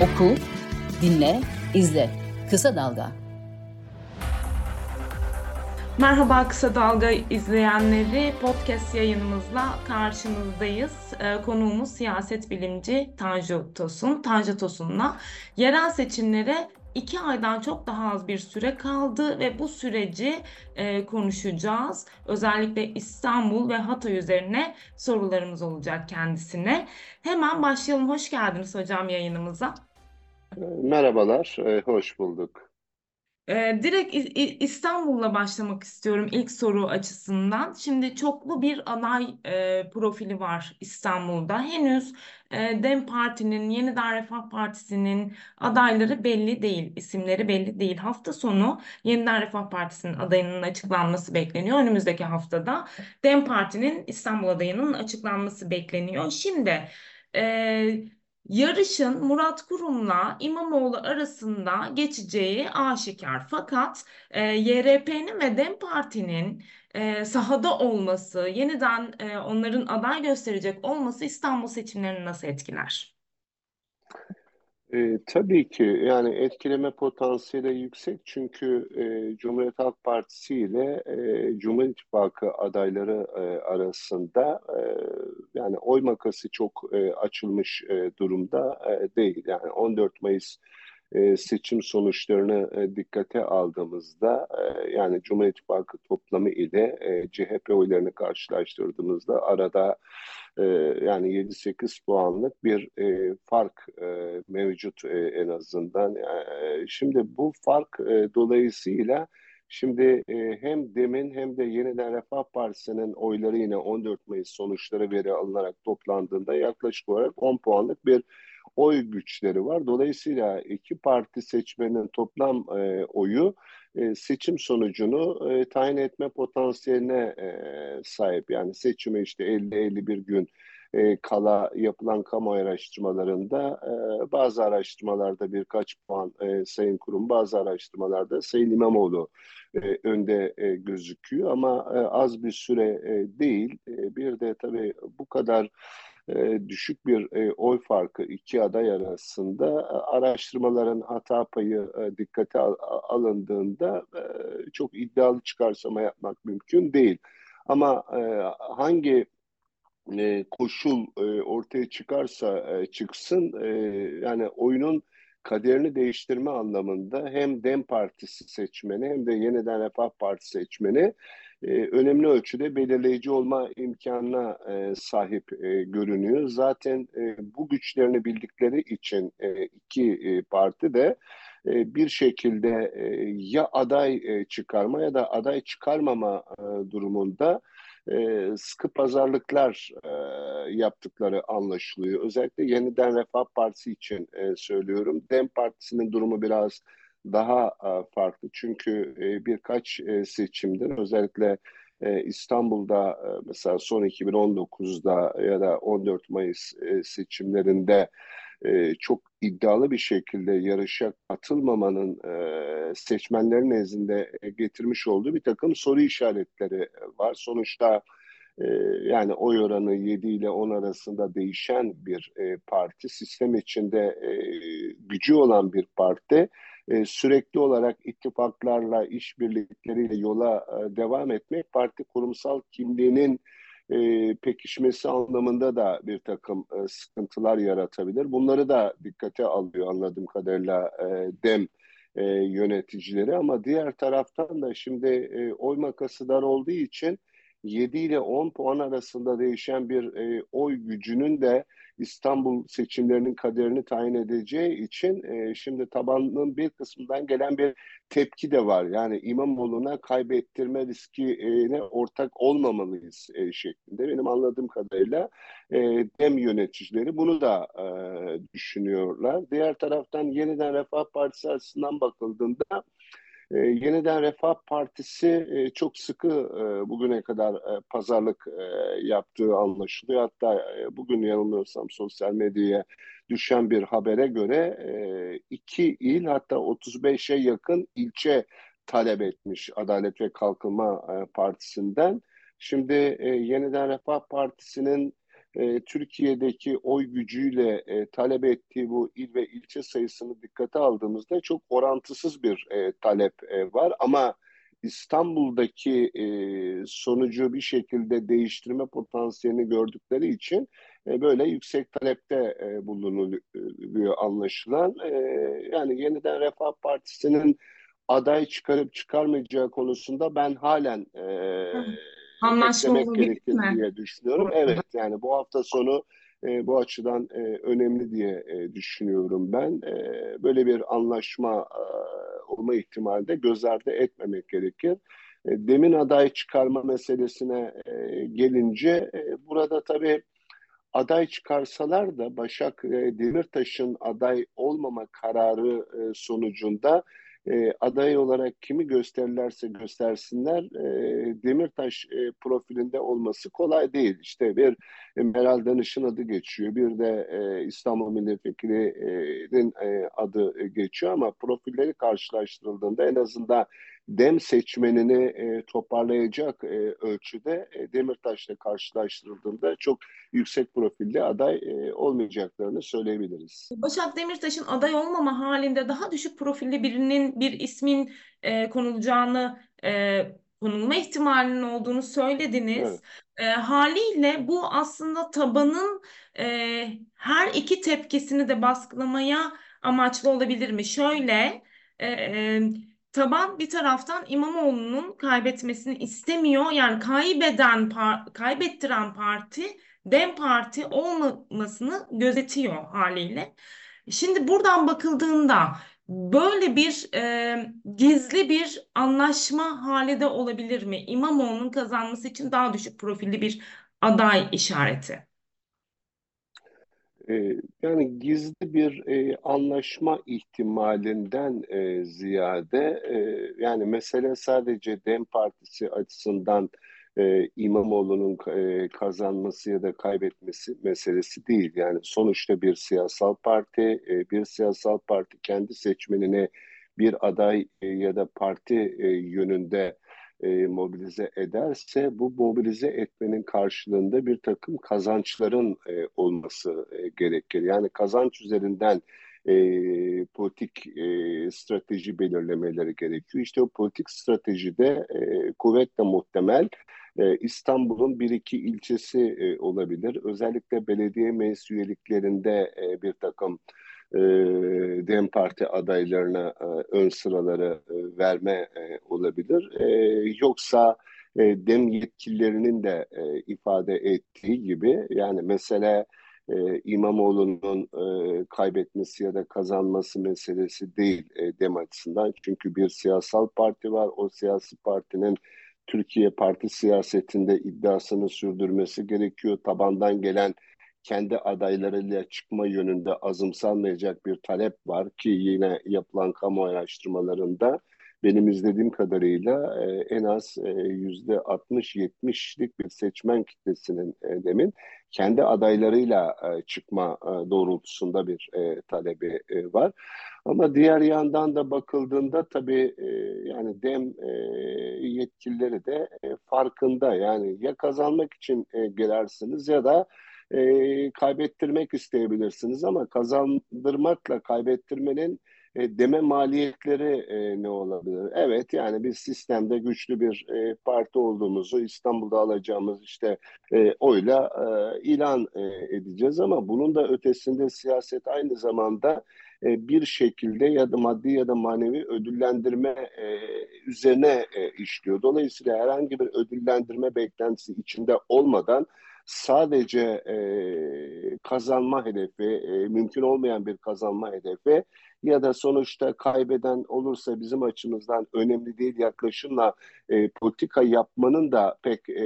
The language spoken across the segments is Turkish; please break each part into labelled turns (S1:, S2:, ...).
S1: Oku, dinle, izle. Kısa Dalga.
S2: Merhaba Kısa Dalga izleyenleri. Podcast yayınımızla karşınızdayız. Ee, konuğumuz siyaset bilimci Tanju Tosun. Tanju Tosun'la yerel seçimlere iki aydan çok daha az bir süre kaldı ve bu süreci e, konuşacağız. Özellikle İstanbul ve Hatay üzerine sorularımız olacak kendisine. Hemen başlayalım. Hoş geldiniz hocam yayınımıza.
S3: Merhabalar, e, hoş bulduk.
S2: Ee, direkt İstanbul'la başlamak istiyorum ilk soru açısından. Şimdi çoklu bir aday e, profili var İstanbul'da. Henüz e, DEM Parti'nin, Yeniden Refah Partisi'nin adayları belli değil, isimleri belli değil. Hafta sonu Yeniden Refah Partisi'nin adayının açıklanması bekleniyor. Önümüzdeki haftada DEM Parti'nin İstanbul adayının açıklanması bekleniyor. Şimdi e, Yarışın Murat Kurum'la İmamoğlu arasında geçeceği aşikar. Fakat e, YRP'nin ve DEM Parti'nin e, sahada olması, yeniden e, onların aday gösterecek olması İstanbul seçimlerini nasıl etkiler?
S3: E, tabii ki yani etkileme potansiyeli yüksek çünkü e, Cumhuriyet Halk Partisi ile e, Cumhur İttifakı adayları e, arasında e, yani oy makası çok e, açılmış e, durumda e, değil. Yani 14 Mayıs e, seçim sonuçlarını e, dikkate aldığımızda e, yani Cumhur İttifakı toplamı ile CHP oylarını karşılaştırdığımızda arada yani 7-8 puanlık bir fark mevcut en azından. Şimdi bu fark dolayısıyla Şimdi hem demin hem de Yeniden Refah Partisi'nin oyları yine 14 Mayıs sonuçları veri alınarak toplandığında yaklaşık olarak 10 puanlık bir oy güçleri var. Dolayısıyla iki parti seçmenin toplam e, oyu e, seçim sonucunu e, tayin etme potansiyeline e, sahip. Yani seçime işte 50-51 gün e, kala yapılan kamu araştırmalarında e, bazı araştırmalarda birkaç puan e, Sayın Kurum, bazı araştırmalarda Sayın İmamoğlu e, önde e, gözüküyor ama e, az bir süre e, değil. E, bir de tabii bu kadar e, düşük bir e, oy farkı iki aday arasında e, araştırmaların hata payı dikkate al, alındığında çok iddialı çıkarsama yapmak mümkün değil. Ama hangi koşul ortaya çıkarsa çıksın yani oyunun kaderini değiştirme anlamında hem DEM Partisi seçmeni hem de Yeniden Refah Partisi seçmeni e, önemli ölçüde belirleyici olma imkanına e, sahip e, görünüyor. Zaten bu güçlerini bildikleri için iki parti de bir şekilde ya aday çıkarma ya da aday çıkarmama durumunda sıkı pazarlıklar yaptıkları anlaşılıyor. Özellikle Yeniden Refah Partisi için söylüyorum. DEM Partisi'nin durumu biraz daha e, farklı. Çünkü e, birkaç e, seçimdir özellikle İstanbul'da mesela son 2019'da ya da 14 Mayıs seçimlerinde çok iddialı bir şekilde yarışa katılmamanın seçmenlerin nezdinde getirmiş olduğu bir takım soru işaretleri var. Sonuçta yani oy oranı 7 ile 10 arasında değişen bir parti, sistem içinde gücü olan bir parti e, sürekli olarak ittifaklarla, işbirlikleriyle yola e, devam etmek parti kurumsal kimliğinin e, pekişmesi anlamında da bir takım sıkıntılar yaratabilir. Bunları da dikkate alıyor anladığım kadarıyla DEM yöneticileri ama diğer taraftan da şimdi oy makası dar olduğu için 7 ile 10 puan arasında değişen bir oy gücünün de İstanbul seçimlerinin kaderini tayin edeceği için e, şimdi tabanın bir kısmından gelen bir tepki de var. Yani İmamoğlu'na kaybettirme riskine ortak olmamalıyız e, şeklinde. Benim anladığım kadarıyla e, DEM yöneticileri bunu da e, düşünüyorlar. Diğer taraftan yeniden Refah Partisi açısından bakıldığında e, yeniden Refah Partisi e, çok sıkı e, bugüne kadar e, pazarlık e, yaptığı anlaşılıyor. Hatta e, bugün yanılmıyorsam sosyal medyaya düşen bir habere göre e, iki il hatta 35'e yakın ilçe talep etmiş Adalet ve Kalkınma e, Partisi'nden. Şimdi e, Yeniden Refah Partisi'nin e, Türkiye'deki oy gücüyle e, talep ettiği bu il ve ilçe sayısını dikkate aldığımızda çok orantısız bir e, talep e, var. Ama İstanbul'daki e, sonucu bir şekilde değiştirme potansiyelini gördükleri için e, böyle yüksek talepte e, bulunuluyor anlaşılan. E, yani yeniden Refah Partisi'nin aday çıkarıp çıkarmayacağı konusunda ben halen e,
S2: Anlaşma
S3: gerekir mi? diye düşünüyorum. Evet yani bu hafta sonu e, bu açıdan e, önemli diye e, düşünüyorum ben. E, böyle bir anlaşma e, olma ihtimali de göz ardı etmemek gerekir. E, demin aday çıkarma meselesine e, gelince e, burada tabii aday çıkarsalar da Başak e, Demirtaş'ın aday olmama kararı e, sonucunda e, aday olarak kimi gösterirlerse göstersinler e, Demirtaş e, profilinde olması kolay değil. İşte bir e, Meral Danış'ın adı geçiyor. Bir de e, İstanbul Milletvekili'nin e, adı geçiyor ama profilleri karşılaştırıldığında en azından dem seçmenini e, toparlayacak e, ölçüde e, Demirtaş'la karşılaştırıldığında çok yüksek profilli aday e, olmayacaklarını söyleyebiliriz.
S2: Başak Demirtaş'ın aday olmama halinde daha düşük profilli birinin bir ismin e, konulacağını e, konulma ihtimalinin olduğunu söylediniz. Evet. E, haliyle bu aslında tabanın e, her iki tepkisini de baskılamaya amaçlı olabilir mi? Şöyle e, e, taban bir taraftan İmamoğlu'nun kaybetmesini istemiyor. Yani kaybeden par kaybettiren parti Dem Parti olmamasını gözetiyor haliyle. Şimdi buradan bakıldığında böyle bir e, gizli bir anlaşma hali de olabilir mi? İmamoğlu'nun kazanması için daha düşük profilli bir aday işareti.
S3: Ee, yani gizli bir e, anlaşma ihtimalinden e, ziyade e, yani mesele sadece Dem Partisi açısından e, İmamoğlu'nun e, kazanması ya da kaybetmesi meselesi değil. Yani sonuçta bir siyasal parti, e, bir siyasal parti kendi seçmenine bir aday e, ya da parti e, yönünde e, mobilize ederse bu mobilize etmenin karşılığında bir takım kazançların e, olması e, gerekir. Yani kazanç üzerinden e, politik e, strateji belirlemeleri gerekiyor. İşte o politik stratejide e, kuvvetle muhtemel e, İstanbul'un bir iki ilçesi e, olabilir. Özellikle belediye meclis üyeliklerinde e, bir takım e, DEM Parti adaylarına e, ön sıraları e, verme e, olabilir. E, yoksa e, DEM yetkililerinin de e, ifade ettiği gibi yani mesela e, İmamoğlu'nun e, kaybetmesi ya da kazanması meselesi değil e, DEM açısından. Çünkü bir siyasal parti var. O siyasi partinin Türkiye parti siyasetinde iddiasını sürdürmesi gerekiyor. Tabandan gelen kendi adaylarıyla çıkma yönünde azımsanmayacak bir talep var ki yine yapılan kamu araştırmalarında benim izlediğim kadarıyla e, en az e, yüzde 60-70'lik bir seçmen kitlesinin e, demin kendi adaylarıyla e, çıkma e, doğrultusunda bir e, talebi e, var. Ama diğer yandan da bakıldığında tabii e, yani dem e, yetkilileri de e, farkında yani ya kazanmak için e, girersiniz ya da e, kaybettirmek isteyebilirsiniz ama kazandırmakla kaybettirmenin e, deme maliyetleri e, ne olabilir? Evet yani biz sistemde güçlü bir e, parti olduğumuzu İstanbul'da alacağımız işte e, oyla e, ilan e, edeceğiz ama bunun da ötesinde siyaset aynı zamanda e, bir şekilde ya da maddi ya da manevi ödüllendirme e, üzerine e, işliyor. Dolayısıyla herhangi bir ödüllendirme beklentisi içinde olmadan sadece e, kazanma hedefi, e, mümkün olmayan bir kazanma hedefi ya da sonuçta kaybeden olursa bizim açımızdan önemli değil yaklaşımla e, politika yapmanın da pek e,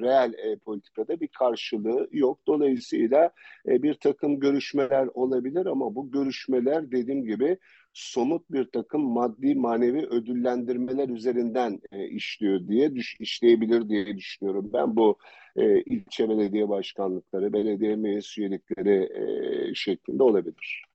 S3: reel e, politikada bir karşılığı yok. Dolayısıyla e, bir takım görüşmeler olabilir ama bu görüşmeler dediğim gibi somut bir takım maddi manevi ödüllendirmeler üzerinden e, işliyor diye düş, işleyebilir diye düşünüyorum. Ben bu e, ilçe belediye başkanlıkları, belediye meclis üyelikleri e, şeklinde olabilir.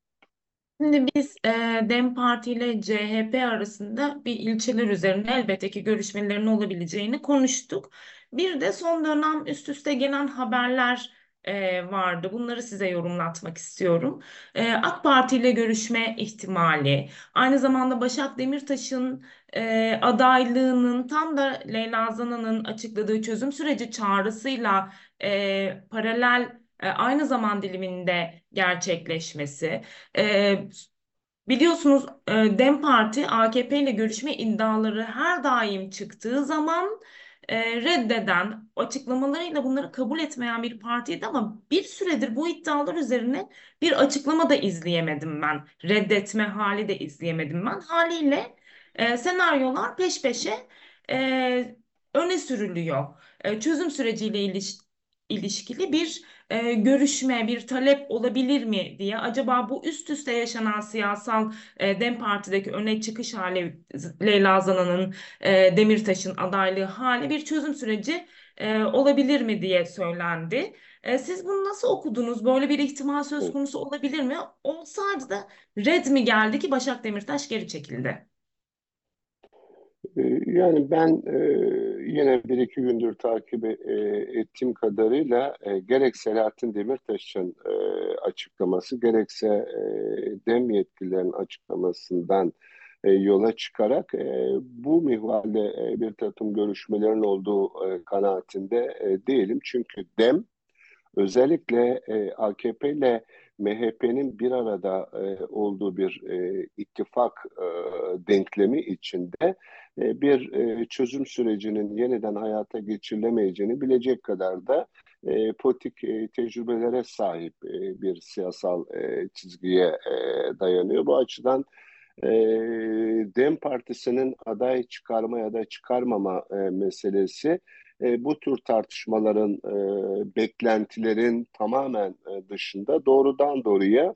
S2: Şimdi biz e, DEM Parti ile CHP arasında bir ilçeler üzerinde elbette ki görüşmelerin olabileceğini konuştuk. Bir de son dönem üst üste gelen haberler e, vardı. Bunları size yorumlatmak istiyorum. E, AK Parti ile görüşme ihtimali, aynı zamanda Başak Demirtaş'ın e, adaylığının tam da Leyla Zana'nın açıkladığı çözüm süreci çağrısıyla e, paralel aynı zaman diliminde gerçekleşmesi. E, Biliyorsunuz e, Dem Parti AKP ile görüşme iddiaları her daim çıktığı zaman e, reddeden, açıklamalarıyla bunları kabul etmeyen bir partiydi ama bir süredir bu iddialar üzerine bir açıklama da izleyemedim ben. Reddetme hali de izleyemedim ben. Haliyle e, senaryolar peş peşe e, öne sürülüyor. E, çözüm süreciyle iliş, ilişkili bir e, görüşme, bir talep olabilir mi diye acaba bu üst üste yaşanan siyasal e, Dem Parti'deki öne çıkış hali Leyla Zana'nın e, Demirtaş'ın adaylığı hali bir çözüm süreci e, olabilir mi diye söylendi. E, siz bunu nasıl okudunuz? Böyle bir ihtimal söz konusu olabilir mi? Olsaydı da red mi geldi ki Başak Demirtaş geri çekildi?
S3: Ee, yani ben e, yine bir iki gündür takip e, ettiğim kadarıyla e, gerek Selahattin Demirtaş'ın açıklaması gerekse DEM yetkililerin açıklamasından yola çıkarak bu mihvalde bir takım görüşmelerin olduğu e, kanaatinde değilim. Çünkü DEM özellikle e, AKP ile MHP'nin bir arada e, olduğu bir e, ittifak e, denklemi içinde e, bir e, çözüm sürecinin yeniden hayata geçirilemeyeceğini bilecek kadar da e, politik e, tecrübelere sahip e, bir siyasal e, çizgiye e, dayanıyor. Bu açıdan e, DEM Partisi'nin aday çıkarma ya da çıkarmama e, meselesi e, bu tür tartışmaların, e, beklentilerin tamamen e, dışında doğrudan doğruya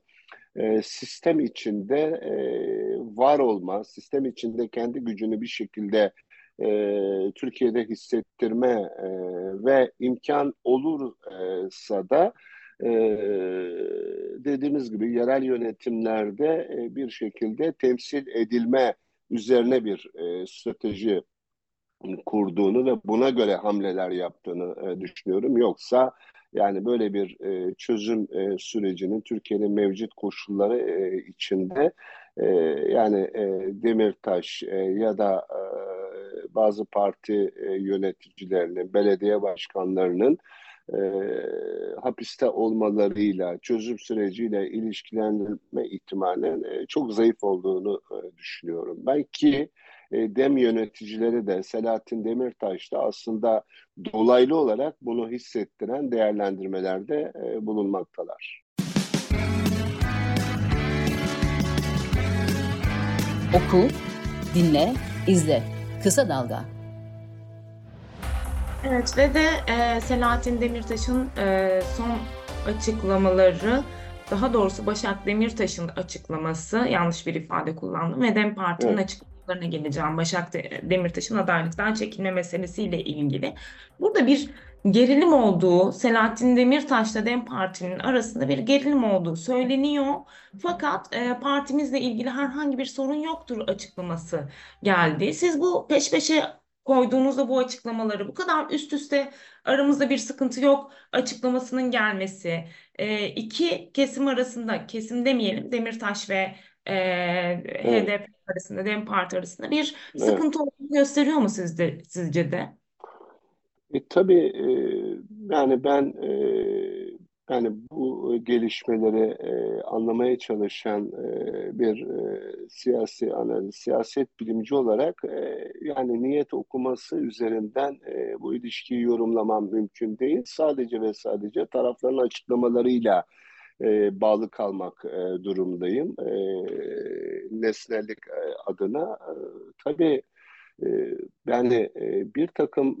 S3: e, sistem içinde e, var olma, sistem içinde kendi gücünü bir şekilde e, Türkiye'de hissettirme e, ve imkan olursa da e, dediğimiz gibi yerel yönetimlerde e, bir şekilde temsil edilme üzerine bir e, strateji kurduğunu ve buna göre hamleler yaptığını e, düşünüyorum. Yoksa yani böyle bir e, çözüm e, sürecinin Türkiye'nin mevcut koşulları e, içinde e, yani e, Demirtaş e, ya da e, bazı parti e, yöneticilerinin, belediye başkanlarının e, hapiste olmalarıyla, çözüm süreciyle ilişkilendirme ihtimalinin e, çok zayıf olduğunu e, düşünüyorum. Ben ki e, DEM yöneticileri de Selahattin Demirtaş da aslında dolaylı olarak bunu hissettiren değerlendirmelerde e, bulunmaktalar.
S1: Oku, dinle, izle. Kısa Dalga.
S2: Evet ve de e, Selahattin Demirtaş'ın e, son açıklamaları daha doğrusu Başak Demirtaş'ın açıklaması yanlış bir ifade kullandım ve DEM Parti'nin evet. açıklaması noktalarına geleceğim. Başak Demirtaş'ın adaylıktan çekilme meselesiyle ilgili. Burada bir gerilim olduğu, Selahattin Demirtaş'la DEM Parti'nin arasında bir gerilim olduğu söyleniyor. Fakat e, partimizle ilgili herhangi bir sorun yoktur açıklaması geldi. Siz bu peş peşe koyduğunuzda bu açıklamaları bu kadar üst üste aramızda bir sıkıntı yok açıklamasının gelmesi, e, iki kesim arasında, kesim demeyelim Demirtaş ve e. HDP arasında, DEM Parti arasında bir Evet. sıkıntı olduğunu gösteriyor mu sizde, sizce de?
S3: E, tabii e, yani ben e, yani bu gelişmeleri e, anlamaya çalışan e, bir e, siyasi analiz, siyaset bilimci olarak e, yani niyet okuması üzerinden e, bu ilişkiyi yorumlamam mümkün değil. Sadece ve sadece tarafların açıklamalarıyla e, bağlı kalmak e, durumdayım. E, nesnellik e, adına e, tabii e, yani bir takım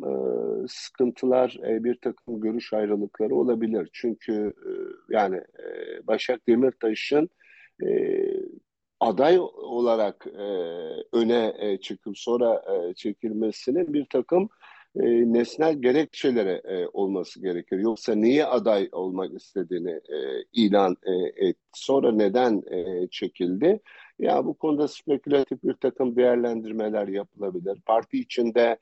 S3: sıkıntılar, bir takım görüş ayrılıkları olabilir. Çünkü yani Başak Demirtaş'ın aday olarak öne çıkıp sonra çekilmesinin bir takım e, nesnel gerekçelere e, olması gerekir. Yoksa niye aday olmak istediğini e, ilan e, et. Sonra neden e, çekildi? Ya bu konuda spekülatif bir takım değerlendirmeler yapılabilir. Parti içinde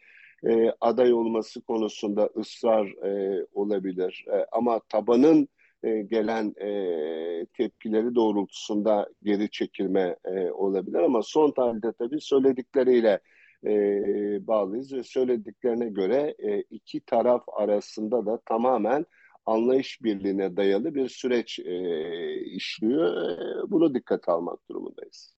S3: e, aday olması konusunda ısrar e, olabilir. E, ama tabanın e, gelen e, tepkileri doğrultusunda geri çekilme e, olabilir. Ama son tarihte tabii söyledikleriyle e, bağlıyız ve söylediklerine göre e, iki taraf arasında da tamamen anlayış birliğine dayalı bir süreç e, işliyor. E, bunu dikkate almak durumundayız.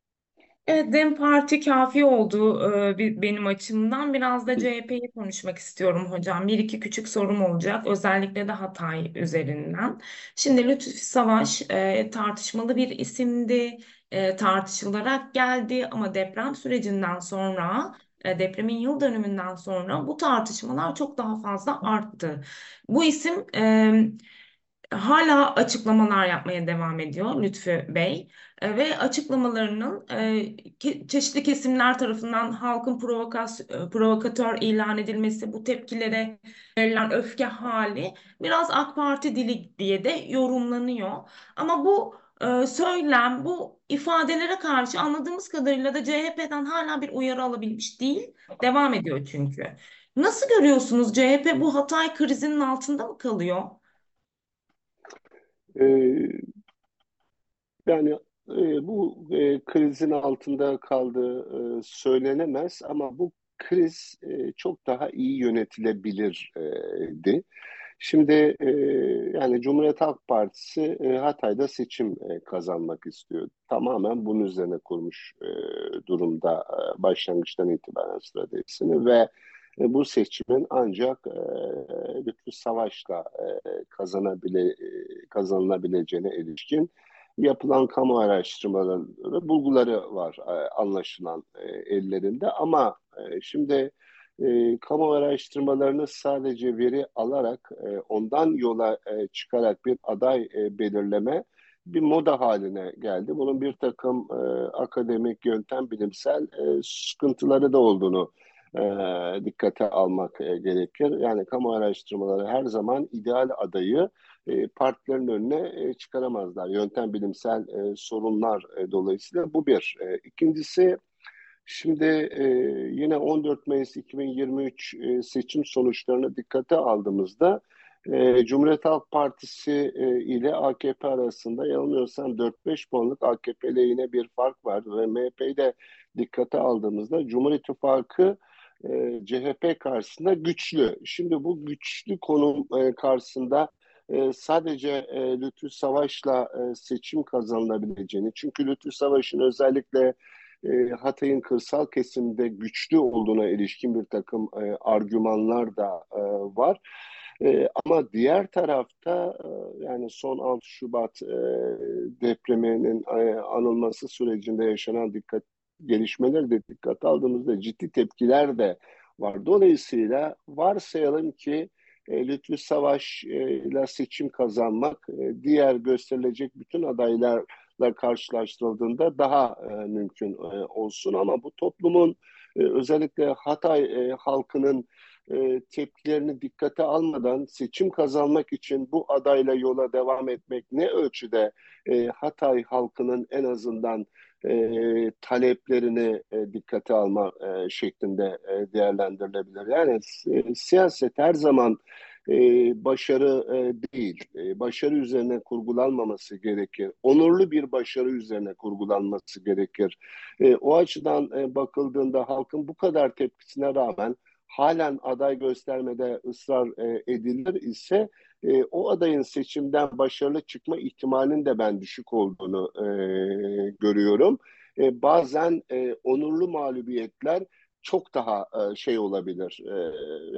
S2: Evet, Dem Parti kafi oldu e, benim açımdan. Biraz da CHP'yi konuşmak istiyorum hocam. Bir iki küçük sorum olacak. Özellikle de Hatay üzerinden. Şimdi Lütfi Savaş e, tartışmalı bir isimdi. E, tartışılarak geldi ama deprem sürecinden sonra depremin yıl dönümünden sonra bu tartışmalar çok daha fazla arttı. Bu isim hala açıklamalar yapmaya devam ediyor Lütfü Bey e, ve açıklamalarının e, çeşitli kesimler tarafından halkın provokas- e, provokatör ilan edilmesi, bu tepkilere verilen öfke hali biraz AK Parti dili diye de yorumlanıyor. Ama bu e, söylem, bu ifadelere karşı anladığımız kadarıyla da CHP'den hala bir uyarı alabilmiş değil. Devam ediyor çünkü. Nasıl görüyorsunuz CHP bu Hatay krizinin altında mı kalıyor?
S3: Ee, yani e, bu e, krizin altında kaldığı e, söylenemez ama bu kriz çok daha iyi yönetilebilirdi. Şimdi e, yani Cumhuriyet Halk Partisi e, Hatay'da seçim e, kazanmak istiyor. Tamamen bunun üzerine kurmuş e, durumda e, başlangıçtan itibaren stratejisini ve e, bu seçimin ancak e, Lütfü Savaş'la e, kazanabile, e, kazanılabileceğine ilişkin yapılan kamu araştırmaları bulguları var e, anlaşılan e, ellerinde ama e, şimdi e, kamu araştırmalarını sadece veri alarak e, ondan yola e, çıkarak bir aday e, belirleme bir moda haline geldi. Bunun bir takım e, akademik, yöntem, bilimsel e, sıkıntıları da olduğunu e, dikkate almak e, gerekir. Yani kamu araştırmaları her zaman ideal adayı e, partilerin önüne e, çıkaramazlar. Yöntem bilimsel e, sorunlar e, dolayısıyla bu bir. E, ikincisi şimdi e, yine 14 Mayıs 2023 e, seçim sonuçlarını dikkate aldığımızda e, Cumhuriyet Halk Partisi e, ile AKP arasında yanılmıyorsam 4-5 puanlık AKP lehine bir fark var ve MHP'yi de dikkate aldığımızda Cumhur İttifakı e, CHP karşısında güçlü. Şimdi bu güçlü konum e, karşısında e, sadece e, Lütfü Savaş'la e, seçim kazanılabileceğini, çünkü Lütfü Savaş'ın özellikle e, Hatay'ın kırsal kesimde güçlü olduğuna ilişkin bir takım e, argümanlar da e, var. E, ama diğer tarafta e, yani son 6 Şubat e, depreminin e, anılması sürecinde yaşanan dikkat gelişmeleri de dikkate aldığımızda ciddi tepkiler de var. Dolayısıyla varsayalım ki e, Lütfü Savaş ile seçim kazanmak e, diğer gösterilecek bütün adaylarla karşılaştırıldığında daha e, mümkün e, olsun ama bu toplumun e, özellikle Hatay e, halkının e, tepkilerini dikkate almadan seçim kazanmak için bu adayla yola devam etmek ne ölçüde e, Hatay halkının en azından e, taleplerini e, dikkate alma e, şeklinde e, değerlendirilebilir. Yani e, siyaset her zaman e, başarı e, değil, e, başarı üzerine kurgulanmaması gerekir. Onurlu bir başarı üzerine kurgulanması gerekir. E, o açıdan e, bakıldığında halkın bu kadar tepkisine rağmen halen aday göstermede ısrar e, edilir ise e, o adayın seçimden başarılı çıkma ihtimalinin de ben düşük olduğunu e, görüyorum. E, bazen e, onurlu mağlubiyetler çok daha e, şey olabilir. E,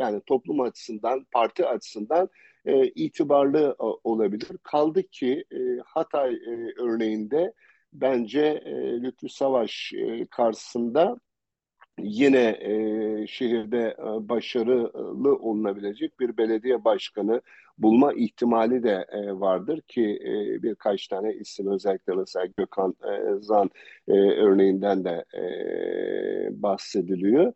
S3: yani toplum açısından, parti açısından e, itibarlı olabilir. Kaldı ki Hatay örneğinde bence Lütfü Savaş karşısında yine e, şehirde e, başarılı olunabilecek bir belediye başkanı bulma ihtimali de e, vardır ki e, birkaç tane isim özellikle mesela Gökhan e, Zan e, örneğinden de e, bahsediliyor.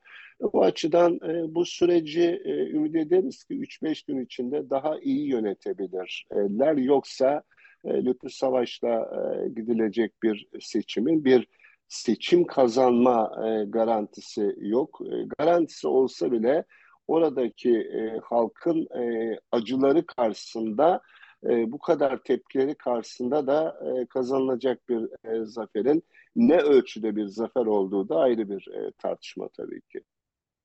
S3: Bu açıdan e, bu süreci e, ümit ederiz ki 3-5 gün içinde daha iyi yönetebilirler. Yoksa e, Lütfü Savaş'la e, gidilecek bir seçimin bir seçim kazanma e, garantisi yok. E, garantisi olsa bile oradaki e, halkın e, acıları karşısında e, bu kadar tepkileri karşısında da e, kazanılacak bir e, zaferin ne ölçüde bir zafer olduğu da ayrı bir e, tartışma tabii ki.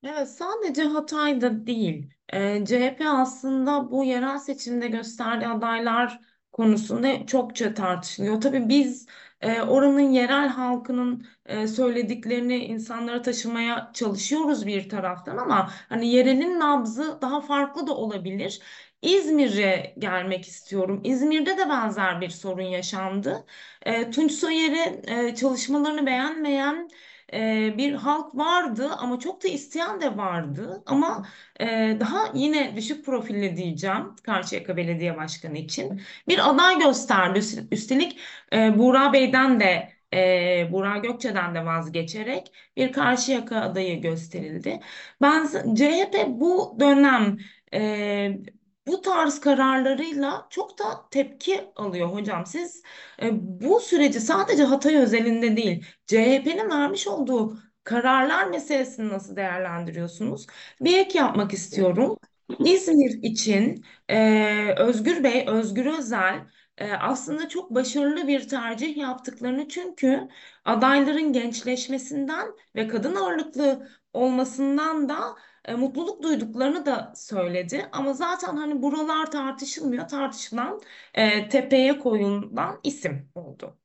S2: Evet, sadece Hatay'da değil. Ee, CHP aslında bu yerel seçimde gösterdiği adaylar konusunda çokça tartışılıyor. Tabii biz e, oranın yerel halkının e, söylediklerini insanlara taşımaya çalışıyoruz bir taraftan ama hani yerelin nabzı daha farklı da olabilir. İzmir'e gelmek istiyorum. İzmir'de de benzer bir sorun yaşandı. E, Tunç Soyer'in e, çalışmalarını beğenmeyen e, bir halk vardı ama çok da isteyen de vardı. Ama e, daha yine düşük profilli diyeceğim Karşıyaka Belediye Başkanı için bir aday gösterdi. Üstelik e, Buğra Bey'den de e, Burak Gökçe'den de vazgeçerek bir Karşıyaka adayı gösterildi. Ben CHP bu dönem e, bu tarz kararlarıyla çok da tepki alıyor hocam. Siz e, bu süreci sadece Hatay özelinde değil, CHP'nin vermiş olduğu kararlar meselesini nasıl değerlendiriyorsunuz? Bir ek yapmak istiyorum. İzmir için e, Özgür Bey, Özgür Özel e, aslında çok başarılı bir tercih yaptıklarını çünkü adayların gençleşmesinden ve kadın ağırlıklı olmasından da e, mutluluk duyduklarını da söyledi. Ama zaten hani buralar tartışılmıyor. Tartışılan e, tepeye koyulan isim oldu.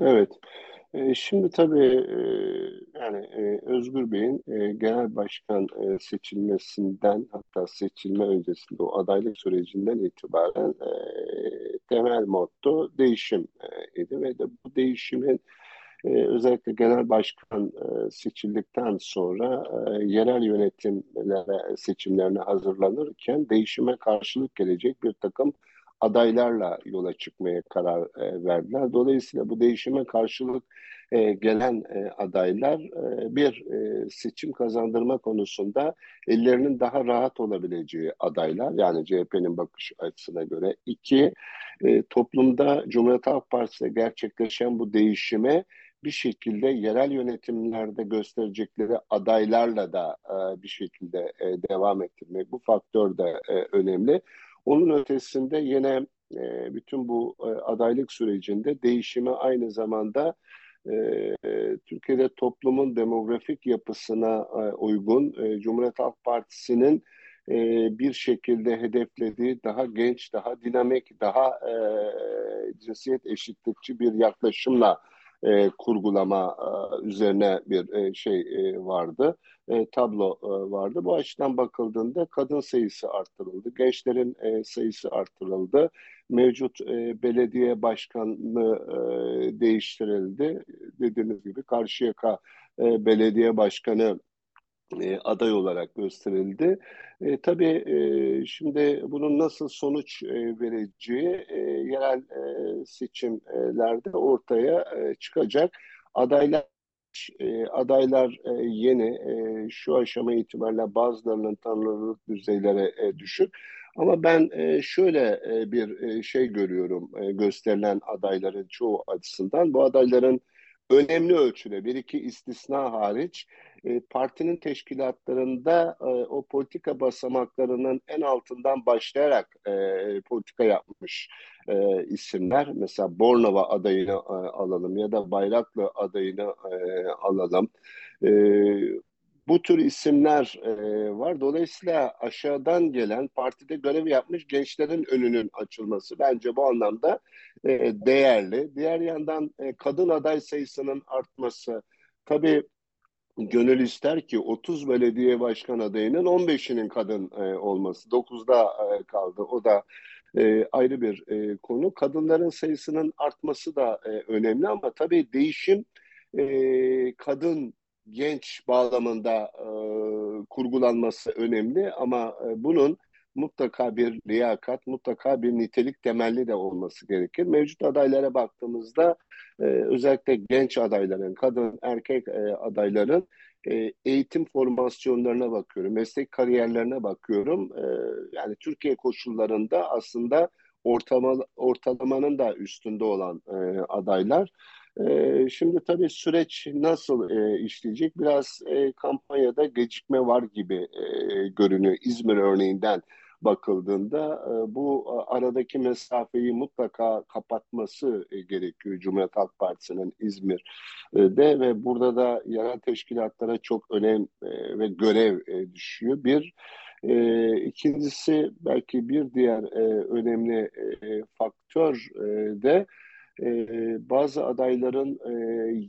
S3: Evet. E, şimdi tabii e, yani e, Özgür Bey'in e, genel başkan e, seçilmesinden hatta seçilme öncesinde o adaylık sürecinden itibaren e, temel motto değişim e, idi ve de bu değişimin e, özellikle genel başkan e, seçildikten sonra e, yerel yönetimlere seçimlerine hazırlanırken değişime karşılık gelecek bir takım adaylarla yola çıkmaya karar e, verdiler. Dolayısıyla bu değişime karşılık gelen adaylar bir seçim kazandırma konusunda ellerinin daha rahat olabileceği adaylar yani CHP'nin bakış açısına göre. iki toplumda Cumhuriyet Halk Partisi'ne gerçekleşen bu değişime bir şekilde yerel yönetimlerde gösterecekleri adaylarla da e, bir şekilde e, devam ettirmek. Bu faktör de e, önemli. Onun ötesinde yine e, bütün bu adaylık sürecinde değişimi aynı zamanda e, Türkiye'de toplumun demografik yapısına uygun Cumhuriyet Halk Partisi'nin bir şekilde hedeflediği daha genç, daha dinamik, daha e, cinsiyet eşitlikçi bir yaklaşımla e, kurgulama e, üzerine bir e, şey e, vardı, e, tablo e, vardı. Bu açıdan bakıldığında kadın sayısı arttırıldı, gençlerin e, sayısı arttırıldı, mevcut e, belediye başkanlığı e, değiştirildi. Dediğiniz gibi Karşıyaka e, Belediye Başkanı e, aday olarak gösterildi. E, tabii e, şimdi bunun nasıl sonuç e, vereceği e, yerel e, seçimlerde ortaya e, çıkacak. Adaylar e, adaylar e, yeni e, şu aşama itibariyle bazılarının tanınırlık düzeyleri e, düşük. Ama ben e, şöyle bir şey görüyorum gösterilen adayların çoğu açısından. Bu adayların önemli ölçüde bir iki istisna hariç e, partinin teşkilatlarında e, o politika basamaklarının en altından başlayarak e, politika yapmış e, isimler. Mesela Bornova adayını e, alalım ya da Bayraklı adayını e, alalım. E, bu tür isimler e, var. Dolayısıyla aşağıdan gelen partide görev yapmış gençlerin önünün açılması bence bu anlamda e, değerli. Diğer yandan e, kadın aday sayısının artması. Tabii gönül ister ki 30 belediye başkan adayının 15'inin kadın e, olması. 9'da e, kaldı. O da e, ayrı bir e, konu. Kadınların sayısının artması da e, önemli ama tabii değişim e, kadın genç bağlamında e, kurgulanması önemli ama e, bunun mutlaka bir liyakat, mutlaka bir nitelik temelli de olması gerekir. Mevcut adaylara baktığımızda e, özellikle genç adayların, kadın, erkek e, adayların e, eğitim formasyonlarına bakıyorum, meslek kariyerlerine bakıyorum. E, yani Türkiye koşullarında aslında ortalama, ortalamanın da üstünde olan e, adaylar. E, şimdi tabii süreç nasıl e, işleyecek? Biraz e, kampanyada gecikme var gibi e, görünüyor İzmir örneğinden bakıldığında e, bu aradaki mesafeyi mutlaka kapatması e, gerekiyor Cumhuriyet Halk Partisi'nin İzmir'de ve burada da yerel teşkilatlara çok önem e, ve görev düşüyor. Bir, ikincisi belki bir diğer önemli faktör de bazı adayların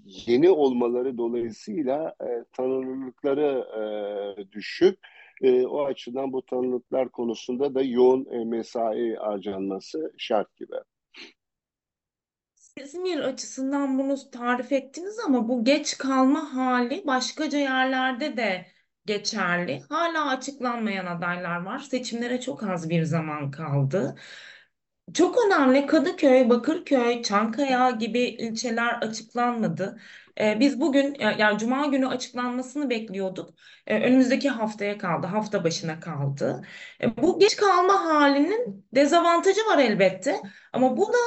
S3: yeni olmaları dolayısıyla tanınırlıkları düşük e, o açıdan bu tanılıklar konusunda da yoğun e, mesai harcanması şart gibi.
S2: İzmir açısından bunu tarif ettiniz ama bu geç kalma hali başkaca yerlerde de geçerli. Hala açıklanmayan adaylar var. Seçimlere çok az bir zaman kaldı. Çok önemli Kadıköy, Bakırköy, Çankaya gibi ilçeler açıklanmadı. Ee, biz bugün yani Cuma günü açıklanmasını bekliyorduk. Ee, önümüzdeki haftaya kaldı, hafta başına kaldı. Ee, bu geç kalma halinin dezavantajı var elbette. Ama bu da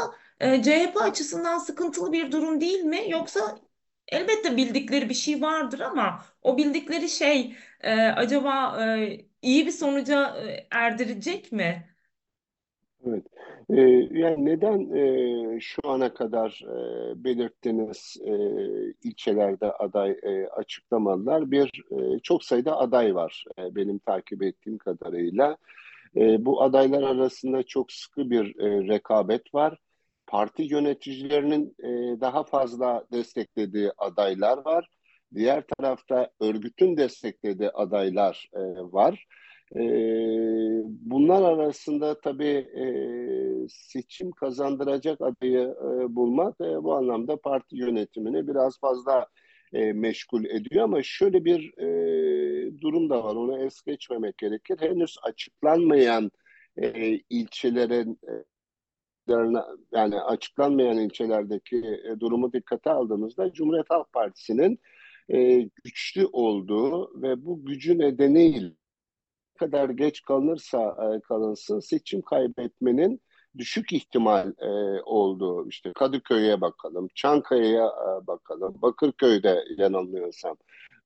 S2: e, CHP açısından sıkıntılı bir durum değil mi? Yoksa elbette bildikleri bir şey vardır ama o bildikleri şey e, acaba e, iyi bir sonuca e, erdirecek mi?
S3: Evet. Ee, yani neden e, şu ana kadar e, belirttiğiniz e, ilçelerde aday açıklamadılar? Bir çok sayıda aday var benim takip ettiğim kadarıyla. Bu adaylar arasında çok sıkı bir rekabet var. Parti yöneticilerinin daha fazla desteklediği adaylar var. Diğer tarafta örgütün desteklediği adaylar var. E, bunlar arasında tabii e, seçim kazandıracak adayı e, bulmak e, bu anlamda parti yönetimini biraz fazla e, meşgul ediyor ama şöyle bir e, durum da var onu es geçmemek gerekir. Henüz açıklanmayan e, ilçelerin e, yani açıklanmayan ilçelerdeki e, durumu dikkate aldığımızda Cumhuriyet Halk Partisi'nin e, güçlü olduğu ve bu gücü nedeniyle kadar geç kalınırsa e, kalınsın seçim kaybetmenin düşük ihtimal e, olduğu işte Kadıköy'e bakalım, Çankaya'ya e, bakalım, Bakırköy'de yanılmıyorsam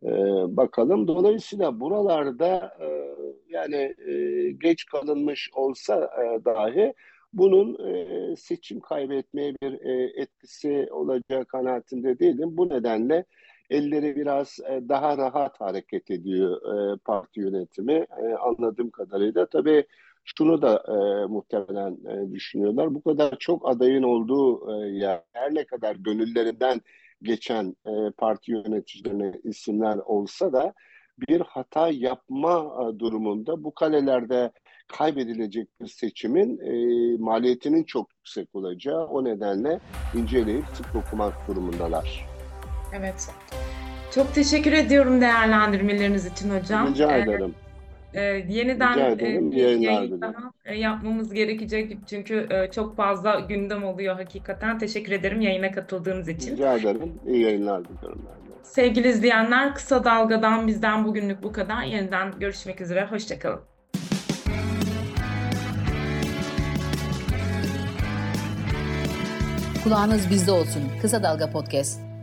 S3: e, bakalım. Dolayısıyla buralarda e, yani e, geç kalınmış olsa e, dahi bunun e, seçim kaybetmeye bir e, etkisi olacağı kanaatinde değilim. Bu nedenle elleri biraz e, daha rahat hareket ediyor e, parti yönetimi e, anladığım kadarıyla. Tabii şunu da muhtemelen düşünüyorlar. Bu kadar çok adayın olduğu e, yer, her ne kadar gönüllerinden geçen parti yöneticilerine isimler olsa da bir hata yapma durumunda bu kalelerde kaybedilecek bir seçimin e, maliyetinin çok yüksek olacağı o nedenle inceleyip sık okumak durumundalar.
S2: Evet. Çok teşekkür ediyorum değerlendirmeleriniz için hocam.
S3: Rica ee, ederim.
S2: E, yeniden Rica ederim. E, yayın daha e, yapmamız gerekecek çünkü e, çok fazla gündem oluyor hakikaten. Teşekkür ederim yayına katıldığınız için.
S3: Rica ederim. İyi yayınlar diliyorum ben de.
S2: Sevgili izleyenler kısa dalgadan bizden bugünlük bu kadar. Yeniden görüşmek üzere. Hoşçakalın.
S1: Kulağınız bizde olsun. Kısa Dalga Podcast.